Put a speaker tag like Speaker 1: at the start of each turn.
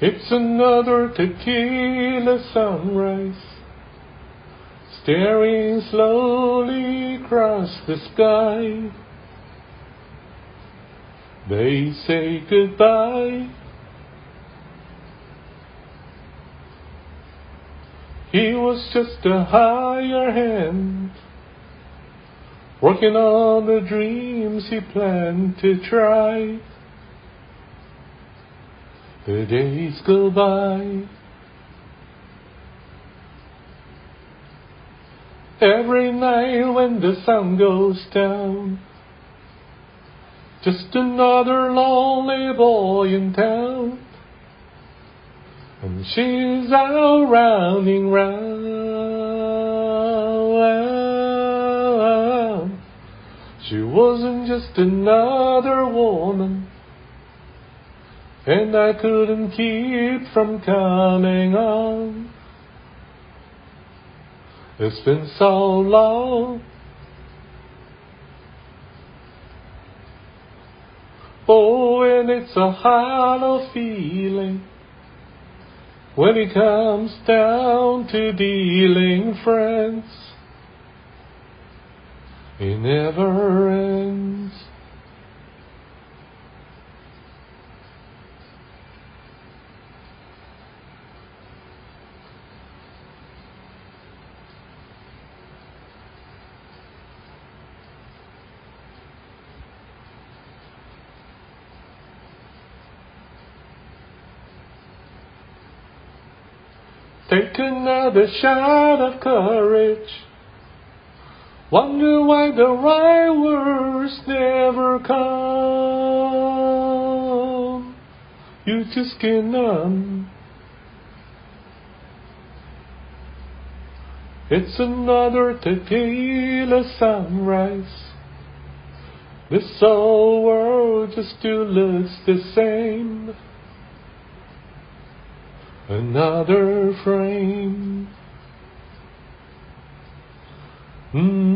Speaker 1: It's another tequila sunrise, staring slowly across the sky. They say goodbye. He was just a higher hand, working on the dreams he planned to try. The days go by. Every night when the sun goes down, just another lonely boy in town. And she's out running round. She wasn't just another woman and I couldn't keep from coming on. It's been so long. Oh, and it's a hollow feeling when it comes down to dealing friends. It never ends. Take another shot of courage. Wonder why the right words never come. You just get numb. It's another tequila sunrise. This whole world just still looks the same another frame. Mm.